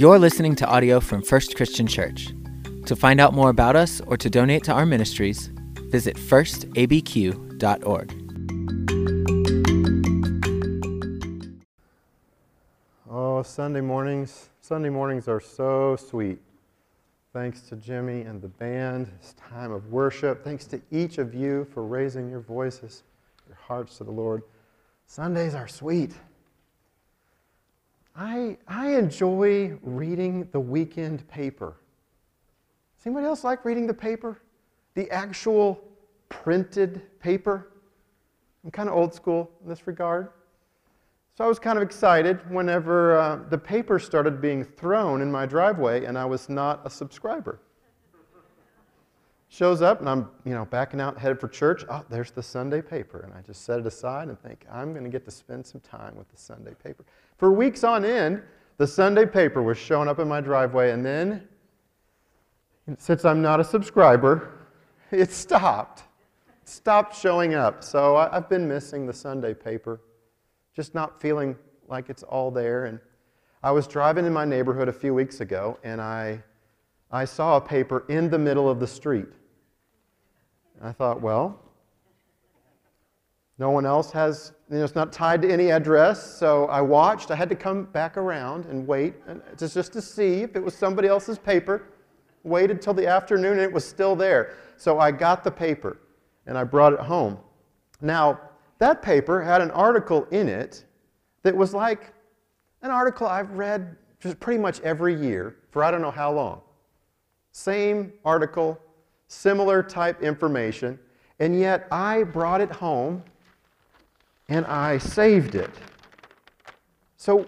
You're listening to audio from First Christian Church. To find out more about us or to donate to our ministries, visit firstabq.org. Oh, Sunday mornings. Sunday mornings are so sweet. Thanks to Jimmy and the band, this time of worship. Thanks to each of you for raising your voices, your hearts to the Lord. Sundays are sweet. I, I enjoy reading the weekend paper. Does anybody else like reading the paper? The actual printed paper? I'm kind of old school in this regard. So I was kind of excited whenever uh, the paper started being thrown in my driveway and I was not a subscriber. Shows up and I'm, you know, backing out, headed for church. Oh, there's the Sunday paper. And I just set it aside and think, I'm going to get to spend some time with the Sunday paper. For weeks on end, the Sunday paper was showing up in my driveway and then, since I'm not a subscriber, it stopped. It stopped showing up. So I've been missing the Sunday paper just not feeling like it's all there. And I was driving in my neighborhood a few weeks ago, and I, I saw a paper in the middle of the street. I thought, well, no one else has, you know, it's not tied to any address. So I watched. I had to come back around and wait and just, just to see if it was somebody else's paper. Waited till the afternoon and it was still there. So I got the paper and I brought it home. Now, that paper had an article in it that was like an article I've read just pretty much every year for I don't know how long. Same article, similar type information, and yet I brought it home and I saved it. So,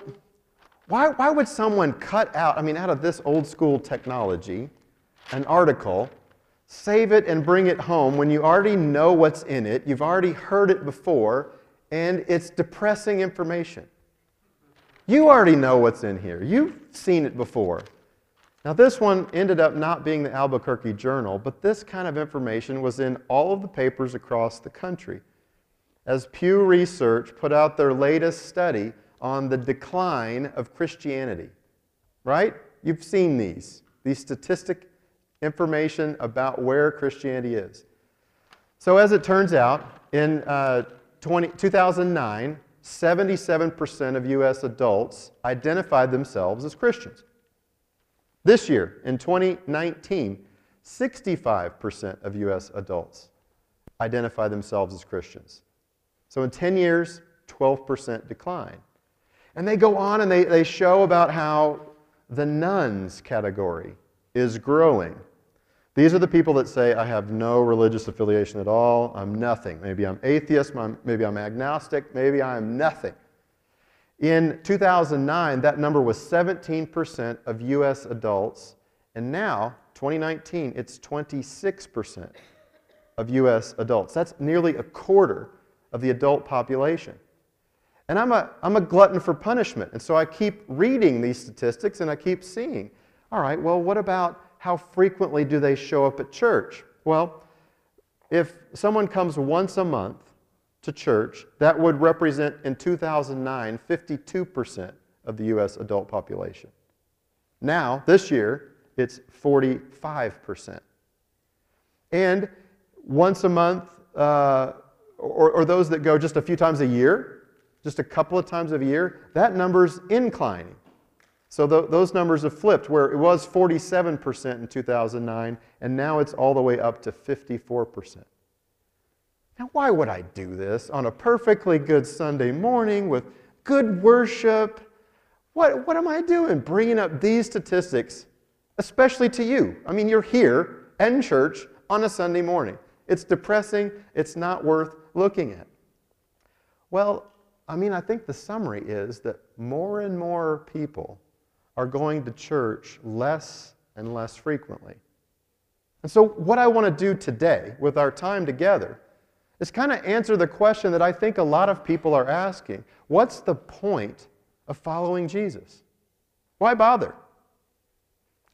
why, why would someone cut out, I mean, out of this old school technology, an article Save it and bring it home when you already know what's in it, you've already heard it before, and it's depressing information. You already know what's in here. You've seen it before. Now, this one ended up not being the Albuquerque Journal, but this kind of information was in all of the papers across the country. As Pew Research put out their latest study on the decline of Christianity, right? You've seen these, these statistic information about where Christianity is. So, as it turns out, in uh, 20, 2009, 77% of U.S. adults identified themselves as Christians. This year, in 2019, 65% of U.S. adults identify themselves as Christians. So, in 10 years, 12% decline. And they go on and they, they show about how the nones category is growing these are the people that say, I have no religious affiliation at all. I'm nothing. Maybe I'm atheist. Maybe I'm agnostic. Maybe I'm nothing. In 2009, that number was 17% of U.S. adults. And now, 2019, it's 26% of U.S. adults. That's nearly a quarter of the adult population. And I'm a, I'm a glutton for punishment. And so I keep reading these statistics and I keep seeing, all right, well, what about how frequently do they show up at church? Well, if someone comes once a month to church, that would represent in 2009 52% of the U.S. adult population. Now, this year, it's 45%. And once a month, uh, or, or those that go just a few times a year, just a couple of times a year, that number's inclining. So th- those numbers have flipped, where it was 47% in 2009, and now it's all the way up to 54%. Now, why would I do this on a perfectly good Sunday morning with good worship? What, what am I doing bringing up these statistics, especially to you? I mean, you're here in church on a Sunday morning. It's depressing, it's not worth looking at. Well, I mean, I think the summary is that more and more people are going to church less and less frequently. And so, what I want to do today with our time together is kind of answer the question that I think a lot of people are asking What's the point of following Jesus? Why bother?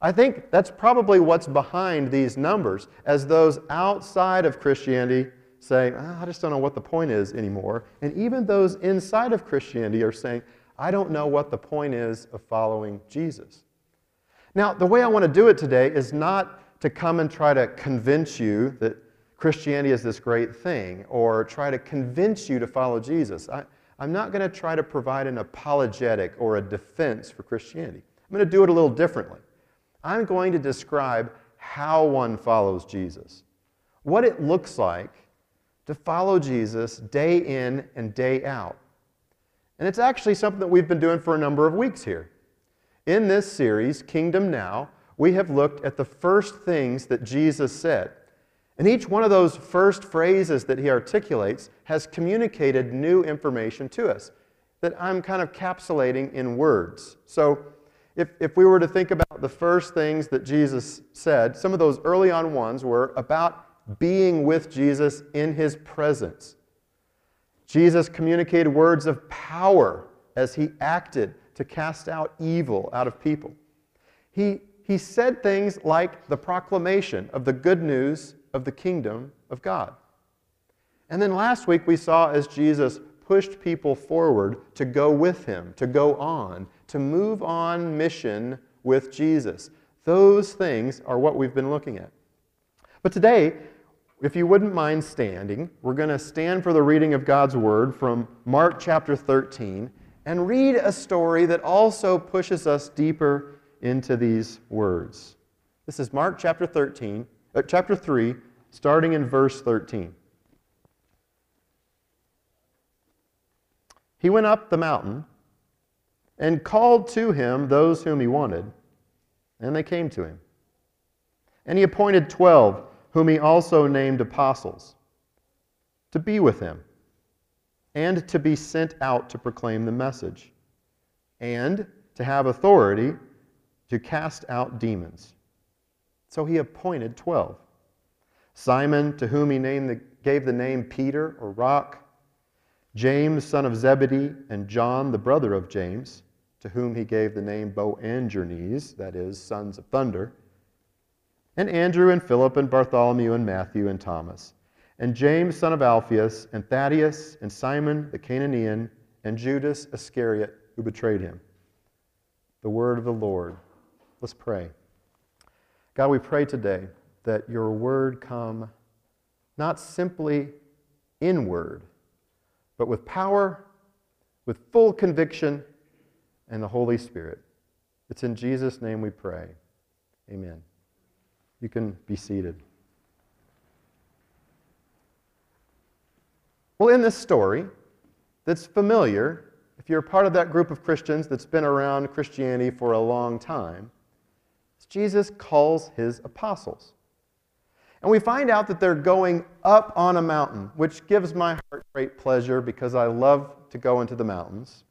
I think that's probably what's behind these numbers, as those outside of Christianity say, oh, I just don't know what the point is anymore. And even those inside of Christianity are saying, I don't know what the point is of following Jesus. Now, the way I want to do it today is not to come and try to convince you that Christianity is this great thing or try to convince you to follow Jesus. I, am not going to try to provide an apologetic or a defense for Christianity. I'm going to do it a little differently. I'm going to describe how one follows Jesus, what it looks like to follow Jesus day in and day out. And it's actually something that we've been doing for a number of weeks here. In this series, Kingdom Now, we have looked at the first things that Jesus said. And each one of those first phrases that he articulates has communicated new information to us that I'm kind of capsulating in words. So, if, if we were to think about the first things that Jesus said, some of those early on ones were about being with Jesus in his presence. Jesus communicated words of power as he acted to cast out evil out of people. He, he said things like the proclamation of the good news of the kingdom of God. And then last week we saw as Jesus pushed people forward to go with him, to go on, to move on mission with Jesus. Those things are what we've been looking at. But today, if you wouldn't mind standing, we're going to stand for the reading of God's Word from Mark chapter 13 and read a story that also pushes us deeper into these words. This is Mark chapter 13, uh, chapter 3, starting in verse 13. He went up the mountain and called to him those whom he wanted, and they came to him. And he appointed twelve whom he also named apostles, to be with him, and to be sent out to proclaim the message, and to have authority to cast out demons. So he appointed twelve Simon, to whom he the, gave the name Peter or Rock, James, son of Zebedee, and John, the brother of James, to whom he gave the name Boanerges, that is, sons of thunder and Andrew and Philip and Bartholomew and Matthew and Thomas, and James, son of Alphaeus, and Thaddeus, and Simon the Cananean, and Judas Iscariot, who betrayed him. The word of the Lord. Let's pray. God, we pray today that your word come not simply in word, but with power, with full conviction, and the Holy Spirit. It's in Jesus' name we pray. Amen. You can be seated. Well, in this story that's familiar, if you're part of that group of Christians that's been around Christianity for a long time, Jesus calls his apostles. And we find out that they're going up on a mountain, which gives my heart great pleasure because I love to go into the mountains.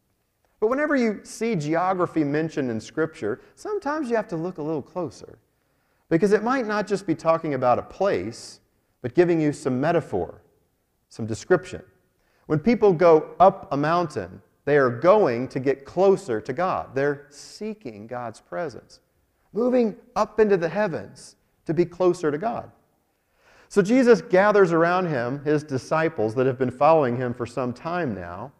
But whenever you see geography mentioned in Scripture, sometimes you have to look a little closer. Because it might not just be talking about a place, but giving you some metaphor, some description. When people go up a mountain, they are going to get closer to God. They're seeking God's presence, moving up into the heavens to be closer to God. So Jesus gathers around him his disciples that have been following him for some time now,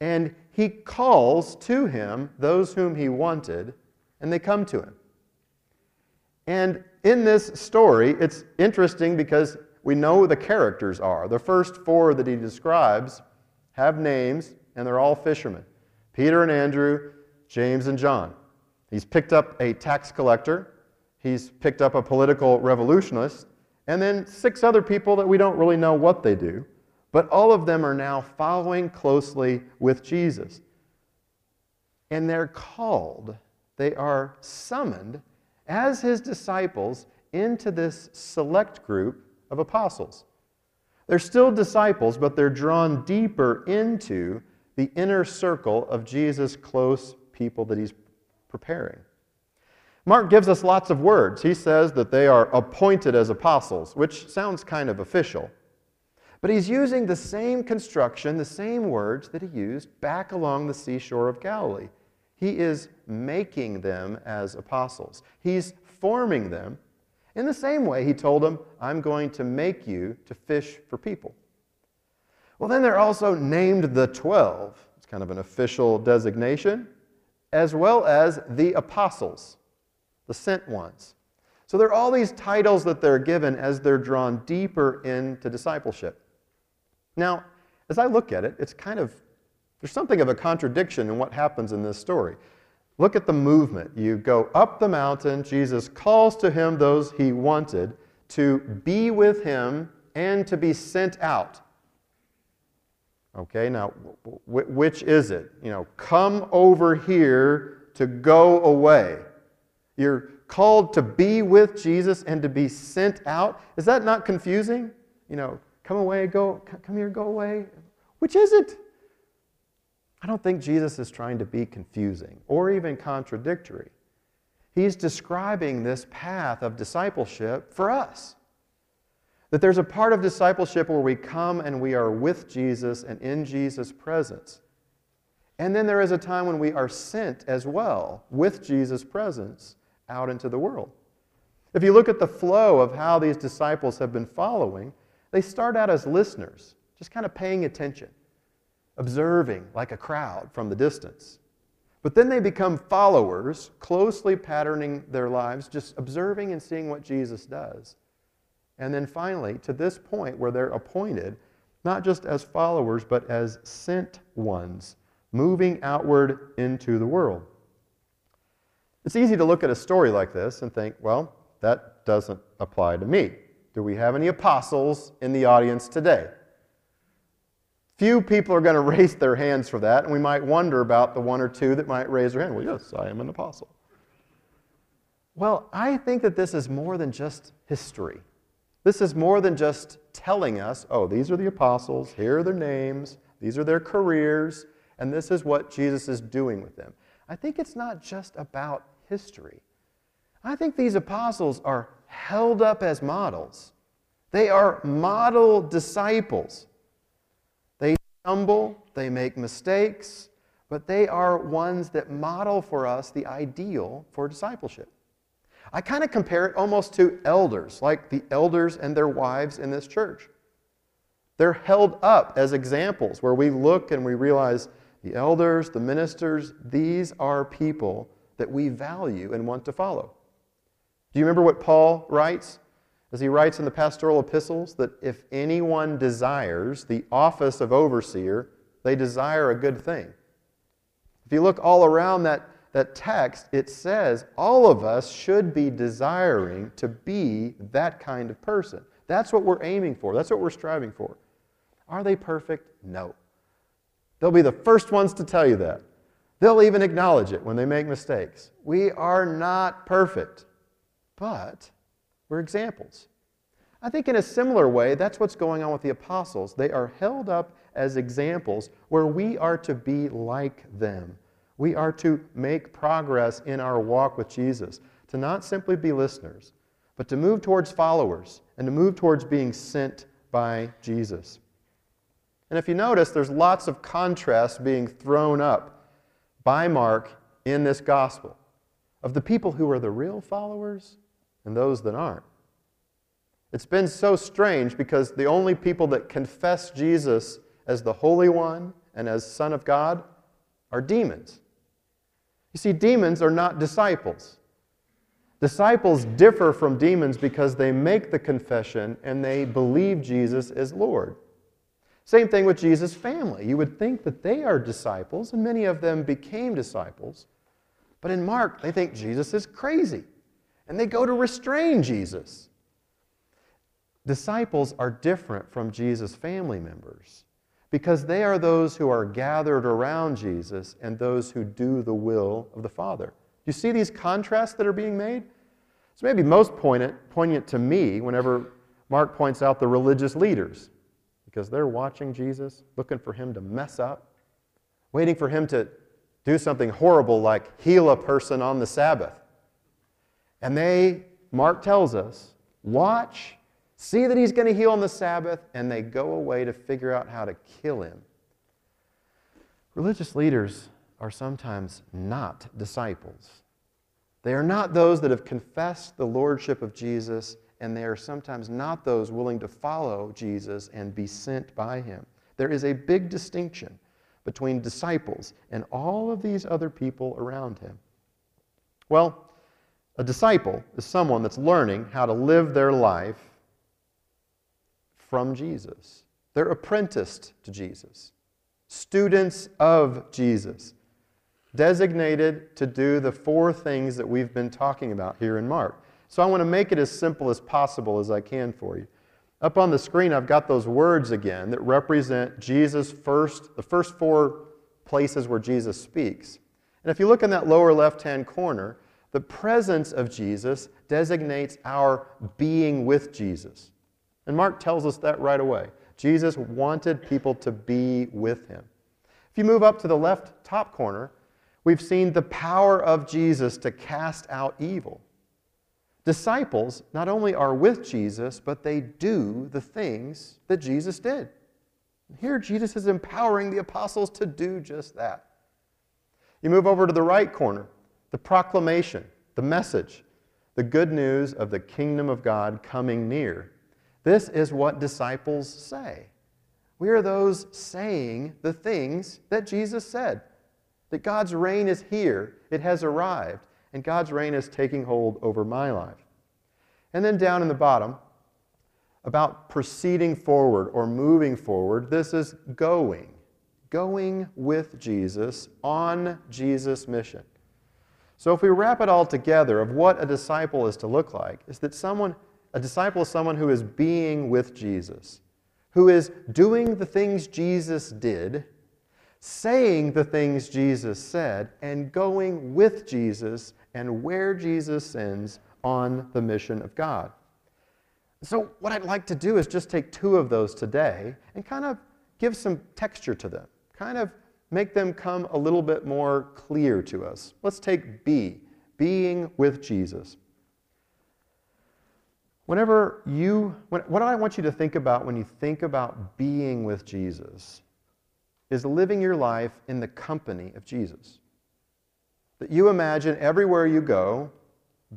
and he calls to him those whom he wanted, and they come to him. And in this story, it's interesting because we know the characters are. The first four that he describes have names, and they're all fishermen Peter and Andrew, James and John. He's picked up a tax collector, he's picked up a political revolutionist, and then six other people that we don't really know what they do. But all of them are now following closely with Jesus. And they're called, they are summoned as his disciples into this select group of apostles. They're still disciples, but they're drawn deeper into the inner circle of Jesus' close people that he's preparing. Mark gives us lots of words. He says that they are appointed as apostles, which sounds kind of official. But he's using the same construction, the same words that he used back along the seashore of Galilee. He is making them as apostles. He's forming them. In the same way, he told them, I'm going to make you to fish for people. Well, then they're also named the 12. It's kind of an official designation, as well as the apostles. the sent ones. So there are all these titles that they're given as they're drawn deeper into discipleship. Now, as I look at it, it's kind of, there's something of a contradiction in what happens in this story. Look at the movement. You go up the mountain, Jesus calls to him those he wanted to be with him and to be sent out. Okay, now, which is it? You know, come over here to go away. You're called to be with Jesus and to be sent out. Is that not confusing? You know, come away, go, come here, go away. Which is it? I don't think Jesus is trying to be confusing or even contradictory. He's describing this path of discipleship for us. That there's a part of discipleship where we come and we are with Jesus and in Jesus' presence. And then there is a time when we are sent as well with Jesus' presence out into the world. If you look at the flow of how these disciples have been following, they start out as listeners, just kind of paying attention observing like a crowd from the distance. But then they become followers, closely patterning their lives, just observing and seeing what Jesus does. And then finally, to this point where they're appointed, not just as followers, but as sent ones, moving outward into the world. It's easy to look at a story like this and think, well, that doesn't apply to me. Do we have any apostles in the audience today? Few people are going to raise their hands for that, and we might wonder about the one or two that might raise their hand. Well, yes, I am an apostle. Well, I think that this is more than just history. This is more than just telling us, oh, these are the apostles, here are their names, these are their careers, and this is what Jesus is doing with them. I think it's not just about history. I think these apostles are held up as models. They are model disciples They stumble, they make mistakes, but they are ones that model for us the ideal for discipleship. I kind of compare it almost to elders, like the elders and their wives in this church. They're held up as examples where we look and we realize the elders, the ministers, these are people that we value and want to follow. Do you remember what Paul writes as he writes in the pastoral epistles, that if anyone desires the office of overseer, they desire a good thing. If you look all around that, that text, it says all of us should be desiring to be that kind of person. That's what we're aiming for, that's what we're striving for. Are they perfect? No. They'll be the first ones to tell you that. They'll even acknowledge it when they make mistakes. We are not perfect, but we're examples. I think in a similar way, that's what's going on with the apostles. They are held up as examples where we are to be like them. We are to make progress in our walk with Jesus, to not simply be listeners, but to move towards followers and to move towards being sent by Jesus. And if you notice, there's lots of contrast being thrown up by Mark in this gospel of the people who are the real followers and those that aren't. It's been so strange because the only people that confess Jesus as the Holy One and as Son of God are demons. You see, demons are not disciples. Disciples differ from demons because they make the confession and they believe Jesus is Lord. Same thing with Jesus' family. You would think that they are disciples, and many of them became disciples. But in Mark, they think Jesus is crazy and they go to restrain Jesus. Disciples are different from Jesus' family members because they are those who are gathered around Jesus and those who do the will of the Father. Do You see these contrasts that are being made? It's maybe most poignant, poignant to me whenever Mark points out the religious leaders because they're watching Jesus, looking for him to mess up, waiting for him to do something horrible like heal a person on the Sabbath. And they, Mark tells us, watch, see that he's going to heal on the Sabbath, and they go away to figure out how to kill him. Religious leaders are sometimes not disciples. They are not those that have confessed the lordship of Jesus, and they are sometimes not those willing to follow Jesus and be sent by him. There is a big distinction between disciples and all of these other people around him. Well, A disciple is someone that's learning how to live their life from Jesus. They're apprenticed to Jesus, students of Jesus, designated to do the four things that we've been talking about here in Mark. So I want to make it as simple as possible as I can for you. Up on the screen, I've got those words again that represent Jesus' first, the first four places where Jesus speaks. And if you look in that lower left hand corner, the presence of Jesus designates our being with Jesus. And Mark tells us that right away. Jesus wanted people to be with him. If you move up to the left top corner, we've seen the power of Jesus to cast out evil. Disciples not only are with Jesus, but they do the things that Jesus did. Here, Jesus is empowering the apostles to do just that. You move over to the right corner, the proclamation, the message, the good news of the kingdom of God coming near. This is what disciples say. We are those saying the things that Jesus said that God's reign is here, it has arrived, and God's reign is taking hold over my life. And then down in the bottom, about proceeding forward or moving forward, this is going. Going with Jesus on Jesus' mission. So if we wrap it all together of what a disciple is to look like, is that someone a disciple is someone who is being with Jesus, who is doing the things Jesus did, saying the things Jesus said, and going with Jesus and where Jesus sends on the mission of God. So, what I'd like to do is just take two of those today and kind of give some texture to them, kind of make them come a little bit more clear to us. Let's take B, being with Jesus. Whenever you, what I want you to think about when you think about being with Jesus is living your life in the company of Jesus. That you imagine everywhere you go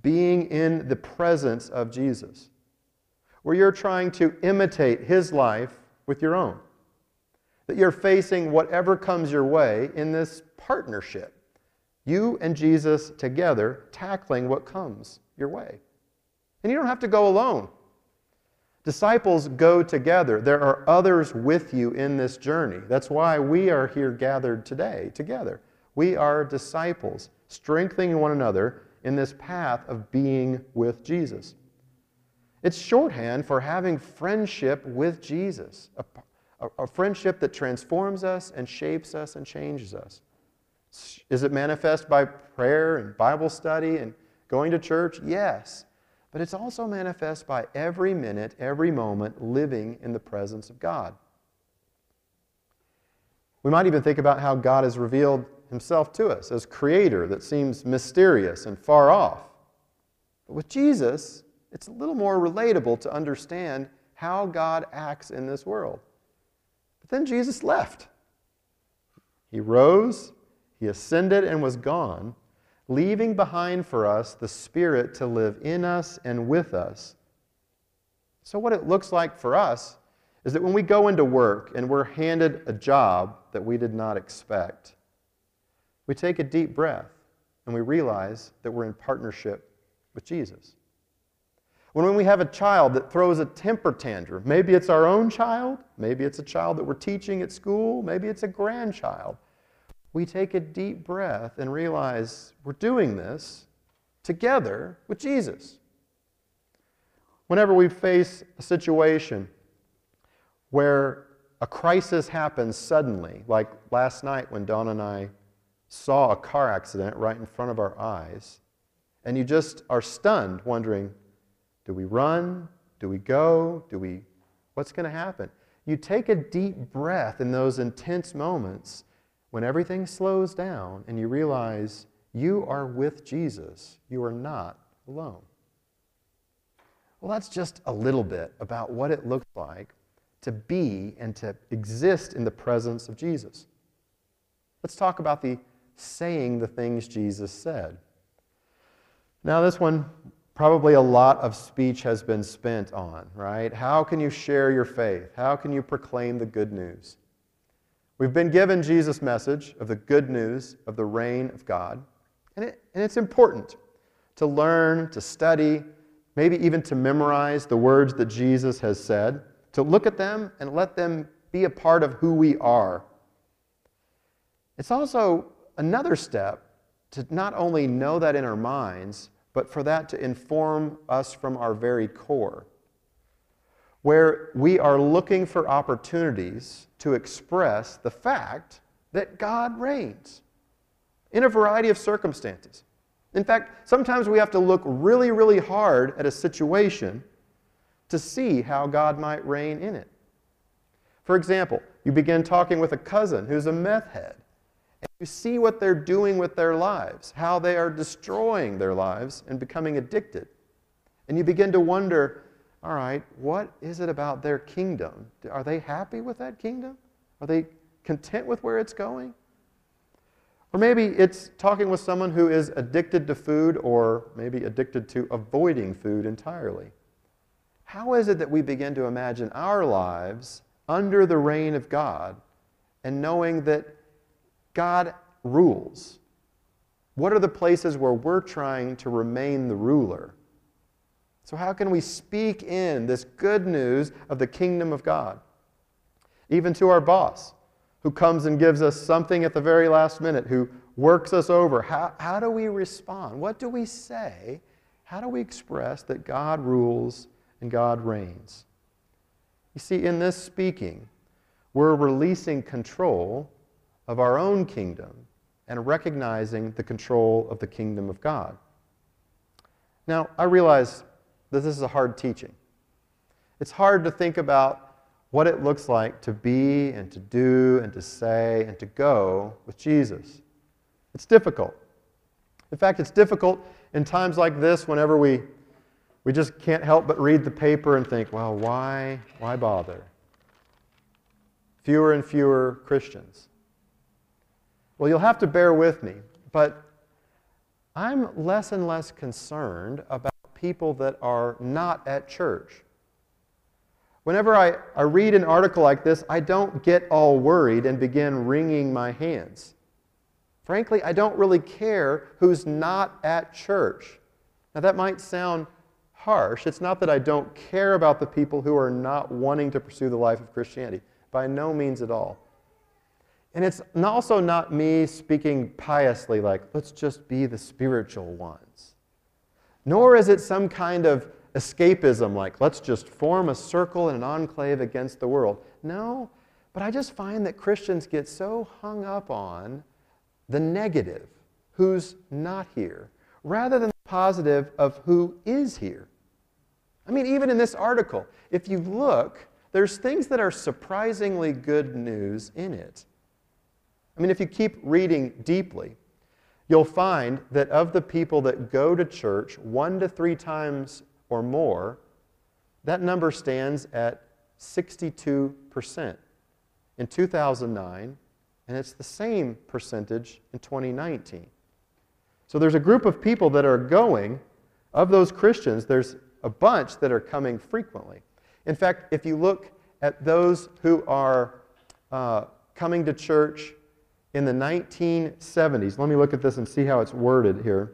being in the presence of Jesus, where you're trying to imitate his life with your own. That you're facing whatever comes your way in this partnership. You and Jesus together tackling what comes your way. And you don't have to go alone. Disciples go together. There are others with you in this journey. That's why we are here gathered today together. We are disciples, strengthening one another in this path of being with Jesus. It's shorthand for having friendship with Jesus, a, a, a, friendship that transforms us and shapes us and changes us. Is it manifest by prayer and Bible study and going to church? Yes but it's also manifest by every minute, every moment living in the presence of God. We might even think about how God has revealed himself to us as creator that seems mysterious and far off. But with Jesus, it's a little more relatable to understand how God acts in this world. But then Jesus left. He rose, he ascended, and was gone leaving behind for us the Spirit to live in us and with us. So, what it looks like for us is that when we go into work and we're handed a job that we did not expect, we take a deep breath and we realize that we're in partnership with Jesus. When we have a child that throws a temper tantrum, maybe it's our own child, maybe it's a child that we're teaching at school, maybe it's a grandchild we take a deep breath and realize we're doing this together with Jesus. Whenever we face a situation where a crisis happens suddenly, like last night when Dawn and I saw a car accident right in front of our eyes, and you just are stunned, wondering, do we run? Do we go? Do we, what's going to happen? You take a deep breath in those intense moments when everything slows down and you realize you are with Jesus, you are not alone. Well, that's just a little bit about what it looks like to be and to exist in the presence of Jesus. Let's talk about the saying the things Jesus said. Now, this one, probably a lot of speech has been spent on, right? How can you share your faith? How can you proclaim the good news? We've been given Jesus' message of the good news of the reign of God, and, it, and it's important. to learn, to study, maybe even to memorize the words that Jesus has said, to look at them and let them be a part of who we are. It's also another step to not only know that in our minds, but for that to inform us from our very core, where we are looking for opportunities to express the fact that God reigns in a variety of circumstances. In fact, sometimes we have to look really, really hard at a situation to see how God might reign in it. For example, you begin talking with a cousin who's a meth head, and you see what they're doing with their lives, how they are destroying their lives and becoming addicted. And you begin to wonder all right, what is it about their kingdom? Are they happy with that kingdom? Are they content with where it's going? Or maybe it's talking with someone who is addicted to food or maybe addicted to avoiding food entirely. How is it that we begin to imagine our lives under the reign of God and knowing that God rules? What are the places where we're trying to remain the ruler? So, how can we speak in this good news of the kingdom of God? Even to our boss who comes and gives us something at the very last minute, who works us over. How, how do we respond? What do we say? How do we express that God rules and God reigns? You see, in this speaking, we're releasing control of our own kingdom and recognizing the control of the kingdom of God. Now, I realize that this is a hard teaching. It's hard to think about what it looks like to be and to do and to say and to go with Jesus. It's difficult. In fact, it's difficult in times like this whenever we, we just can't help but read the paper and think, well, why, why bother? Fewer and fewer Christians. Well, you'll have to bear with me, but I'm less and less concerned about people that are not at church. Whenever I, I read an article like this, I don't get all worried and begin wringing my hands. Frankly, I don't really care who's not at church. Now, that might sound harsh. It's not that I don't care about the people who are not wanting to pursue the life of Christianity, by no means at all. And it's also not me speaking piously, like, let's just be the spiritual ones. Nor is it some kind of escapism, like let's just form a circle and an enclave against the world. No, but I just find that Christians get so hung up on the negative, who's not here, rather than the positive of who is here. I mean, even in this article, if you look, there's things that are surprisingly good news in it. I mean, if you keep reading deeply, you'll find that of the people that go to church one to three times or more, that number stands at 62% in 2009, and it's the same percentage in 2019. So there's a group of people that are going, of those Christians, there's a bunch that are coming frequently. In fact, if you look at those who are uh, coming to church in the 1970s, let me look at this and see how it's worded here.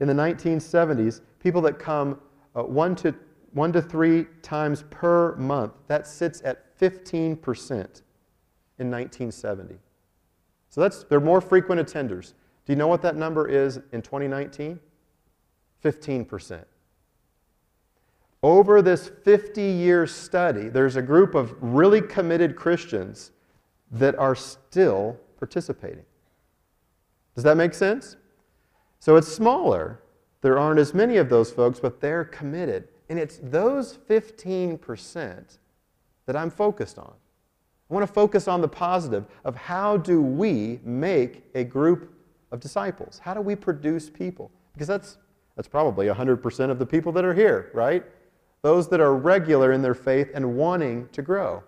In the 1970s, people that come uh, one, to, one to three times per month. That sits at 15% in 1970. So that's, they're more frequent attenders. Do you know what that number is in 2019? 15%. Over this 50 year study, there's a group of really committed Christians that are still participating. Does that make sense? So it's smaller, there aren't as many of those folks, but they're committed. And it's those 15% that I'm focused on. I want to focus on the positive of how do we make a group of disciples? How do we produce people? Because that's, that's probably 100% of the people that are here, right? Those that are regular in their faith and wanting to grow.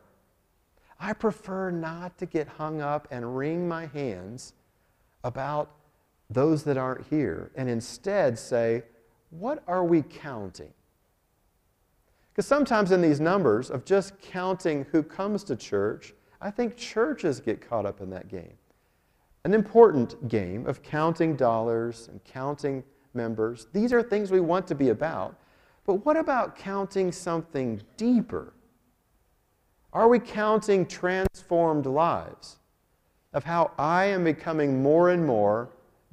I prefer not to get hung up and wring my hands about those that aren't here and instead say, what are we counting? Because sometimes in these numbers of just counting who comes to church, I think churches get caught up in that game. An important game of counting dollars and counting members. These are things we want to be about. But what about counting something deeper? Are we counting transformed lives of how I am becoming more and more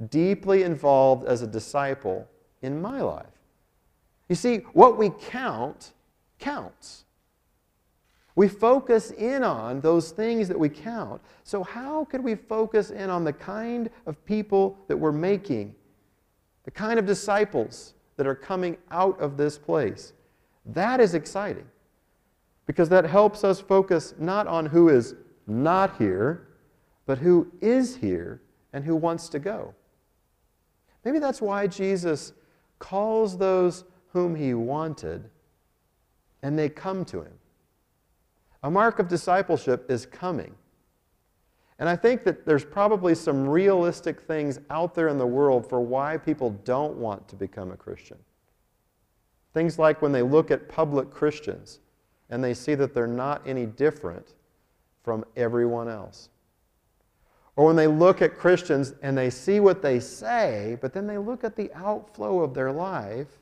deeply involved as a disciple in my life? You see, what we count counts. We focus in on those things that we count. So, how could we focus in on the kind of people that we're making, the kind of disciples that are coming out of this place? That is exciting because that helps us focus not on who is not here, but who is here and who wants to go. Maybe that's why Jesus calls those whom he wanted and they come to him. A mark of discipleship is coming. And I think that there's probably some realistic things out there in the world for why people don't want to become a Christian. Things like when they look at public Christians and they see that they're not any different from everyone else. Or when they look at Christians and they see what they say, but then they look at the outflow of their life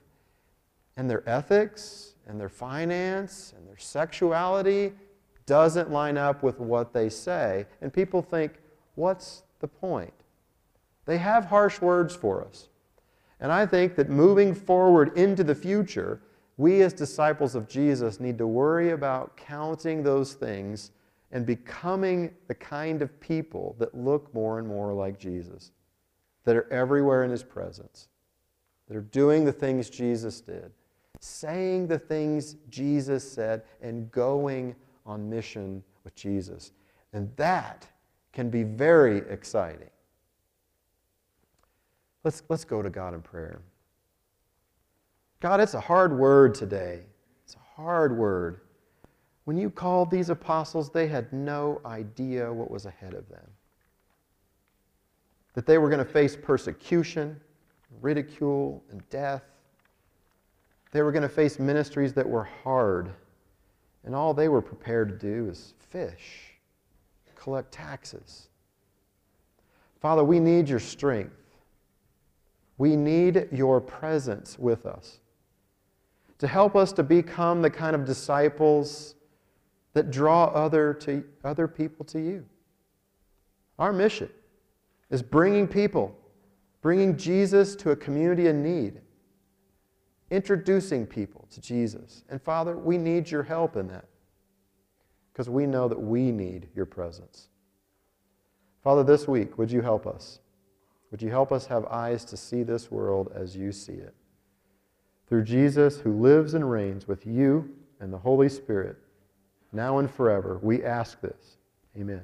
and their ethics and their finance and their sexuality doesn't line up with what they say. And people think, what's the point? They have harsh words for us. And I think that moving forward into the future, we as disciples of Jesus need to worry about counting those things and becoming the kind of people that look more and more like Jesus, that are everywhere in his presence, that are doing the things Jesus did, saying the things Jesus said, and going on mission with Jesus. And that can be very exciting. Let's, let's go to God in prayer. God, it's a hard word today. It's a hard word. When you called these apostles, they had no idea what was ahead of them. That they were going to face persecution, ridicule, and death. They were going to face ministries that were hard. And all they were prepared to do is fish, collect taxes. Father, we need your strength. We need your presence with us to help us to become the kind of disciples that draw other, to, other people to you. Our mission is bringing people, bringing Jesus to a community in need, introducing people to Jesus. And Father, we need your help in that because we know that we need your presence. Father, this week, would you help us? Would you help us have eyes to see this world as you see it? Through Jesus who lives and reigns with you and the Holy Spirit, now and forever. We ask this. Amen.